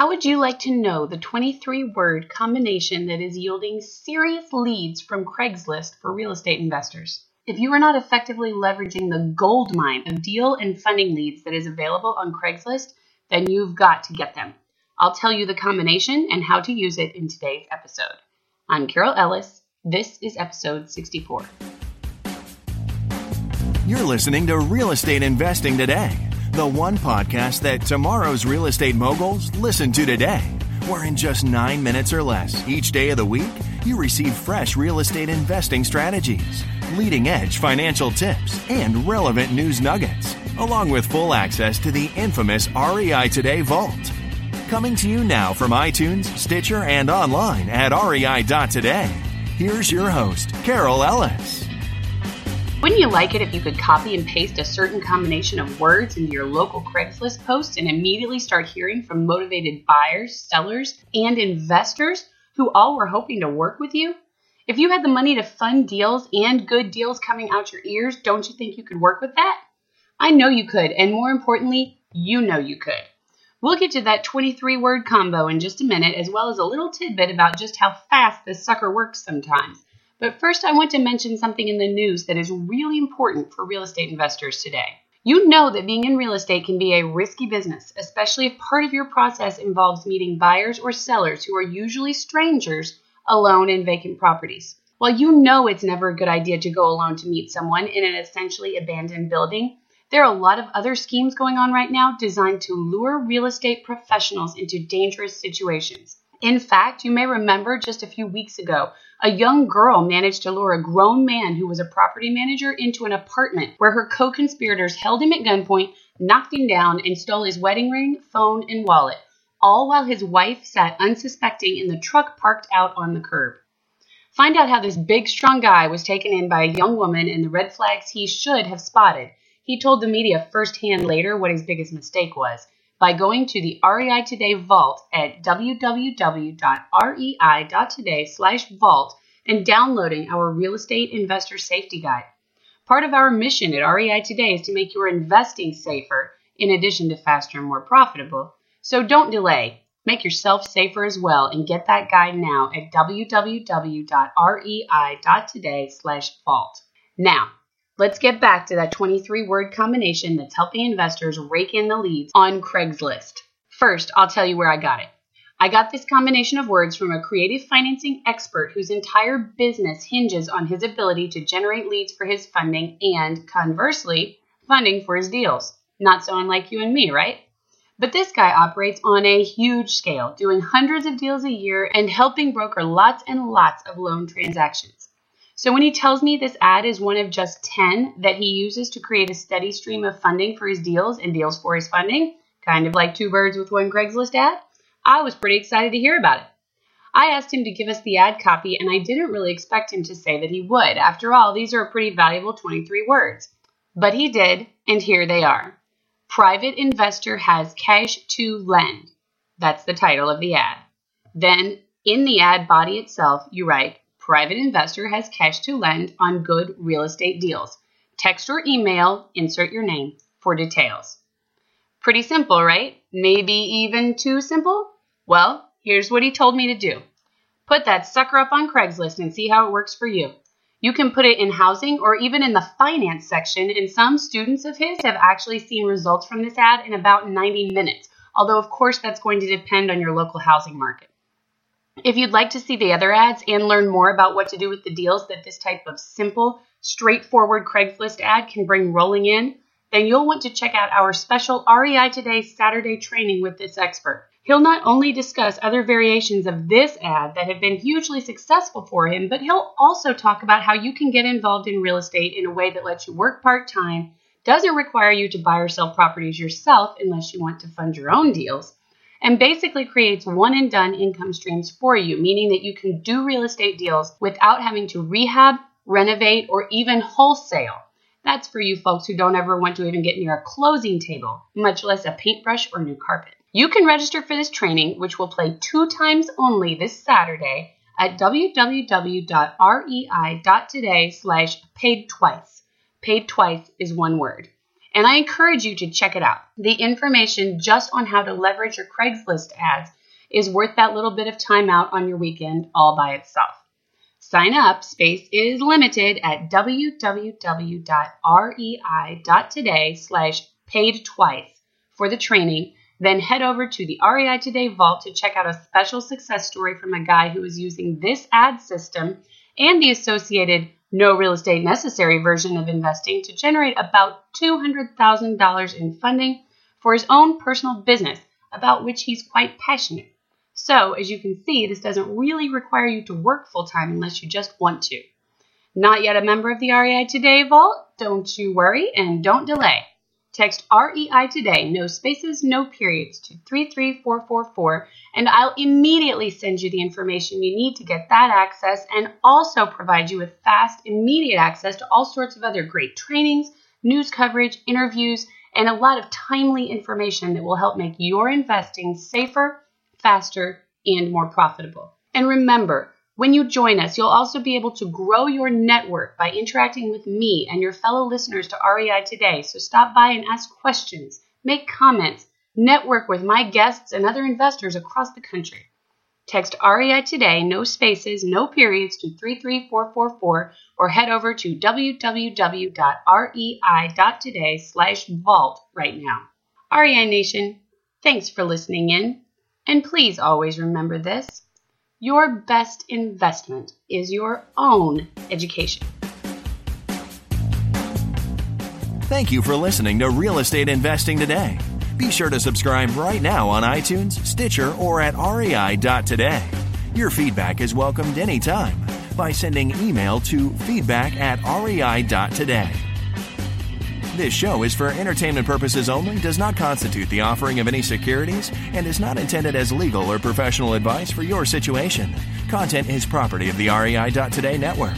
How would you like to know the 23 word combination that is yielding serious leads from Craigslist for real estate investors? If you are not effectively leveraging the gold mine of deal and funding leads that is available on Craigslist, then you've got to get them. I'll tell you the combination and how to use it in today's episode. I'm Carol Ellis. This is episode 64. You're listening to Real Estate Investing Today, the one podcast that tomorrow's real estate moguls listen to today, where in just nine minutes or less each day of the week, you receive fresh real estate investing strategies, leading edge financial tips, and relevant news nuggets, along with full access to the infamous REI Today Vault. Coming to you now from iTunes, Stitcher, and online at rei.today. Here's your host, Carol Ellis. Wouldn't you like it if you could copy and paste a certain combination of words into your local Craigslist post and immediately start hearing from motivated buyers, sellers, and investors who all were hoping to work with you? If you had the money to fund deals and good deals coming out your ears, don't you think you could work with that? I know you could, and more importantly, you know you could. We'll get to that 23 word combo in just a minute, as well as a little tidbit about just how fast this sucker works sometimes. But first, I want to mention something in the news that is really important for real estate investors today. You know that being in real estate can be a risky business, especially if part of your process involves meeting buyers or sellers who are usually strangers alone in vacant properties. While you know it's never a good idea to go alone to meet someone in an essentially abandoned building, there are a lot of other schemes going on right now designed to lure real estate professionals into dangerous situations. In fact, you may remember just a few weeks ago, a young girl managed to lure a grown man who was a property manager into an apartment where her co conspirators held him at gunpoint, knocked him down, and stole his wedding ring, phone, and wallet, all while his wife sat unsuspecting in the truck parked out on the curb. Find out how this big, strong guy was taken in by a young woman and the red flags he should have spotted. He told the media firsthand later what his biggest mistake was by going to the REI Today vault at www.rei.today/vault and downloading our real estate investor safety guide. Part of our mission at REI Today is to make your investing safer in addition to faster and more profitable. So don't delay. Make yourself safer as well and get that guide now at www.rei.today/vault. Now, Let's get back to that 23 word combination that's helping investors rake in the leads on Craigslist. First, I'll tell you where I got it. I got this combination of words from a creative financing expert whose entire business hinges on his ability to generate leads for his funding and, conversely, funding for his deals. Not so unlike you and me, right? But this guy operates on a huge scale, doing hundreds of deals a year and helping broker lots and lots of loan transactions. So when he tells me this ad is one of just 10 that he uses to create a steady stream of funding for his deals and deals for his funding, kind of like two birds with one Craigslist ad, I was pretty excited to hear about it. I asked him to give us the ad copy, and I didn't really expect him to say that he would. After all, these are a pretty valuable 23 words. But he did, and here they are. Private investor has cash to lend. That's the title of the ad. Then, in the ad body itself, you write private investor has cash to lend on good real estate deals. Text or email, insert your name for details. Pretty simple, right? Maybe even too simple? Well, here's what he told me to do. Put that sucker up on Craigslist and see how it works for you. You can put it in housing or even in the finance section, and some students of his have actually seen results from this ad in about 90 minutes, although, of course, that's going to depend on your local housing market. If you'd like to see the other ads and learn more about what to do with the deals that this type of simple, straightforward Craigslist ad can bring rolling in, then you'll want to check out our special REI Today Saturday training with this expert. He'll not only discuss other variations of this ad that have been hugely successful for him, but he'll also talk about how you can get involved in real estate in a way that lets you work part time, doesn't require you to buy or sell properties yourself unless you want to fund your own deals, and basically creates one and done income streams for you, meaning that you can do real estate deals without having to rehab, renovate, or even wholesale. That's for you folks who don't ever want to even get near a closing table, much less a paintbrush or new carpet. You can register for this training, which will play two times only this Saturday at www.rei.today slash paid twice. Paid twice is one word. And I encourage you to check it out. The information just on how to leverage your Craigslist ads is worth that little bit of time out on your weekend all by itself. Sign up, space is limited at www.rei.today slash paid twice for the training. Then head over to the REI Today Vault to check out a special success story from a guy who is using this ad system and the associated no real estate necessary version of investing to generate about $200,000 in funding for his own personal business, about which he's quite passionate. So, as you can see, this doesn't really require you to work full time unless you just want to. Not yet a member of the REI Today Vault? Don't you worry and don't delay. Text REI Today, no spaces, no periods, to 33444, and I'll immediately send you the information you need to get that access and also provide you with fast, immediate access to all sorts of other great trainings, news coverage, interviews, and a lot of timely information that will help make your investing safer, faster, and more profitable. And remember, when you join us, you'll also be able to grow your network by interacting with me and your fellow listeners to REI today. So stop by and ask questions, make comments, network with my guests and other investors across the country. Text REI today, no spaces, no periods, to 33444 or head over to www.rei.today slash vault right now. REI Nation, thanks for listening in. And please always remember this your best investment is your own education. Thank you for listening to Real Estate Investing Today. Be sure to subscribe right now on iTunes, Stitcher, or at rei.today. Your feedback is welcomed anytime by sending email to feedback at rei.today. This show is for entertainment purposes only, does not constitute the offering of any securities, and is not intended as legal or professional advice for your situation. Content is property of the REI.today network.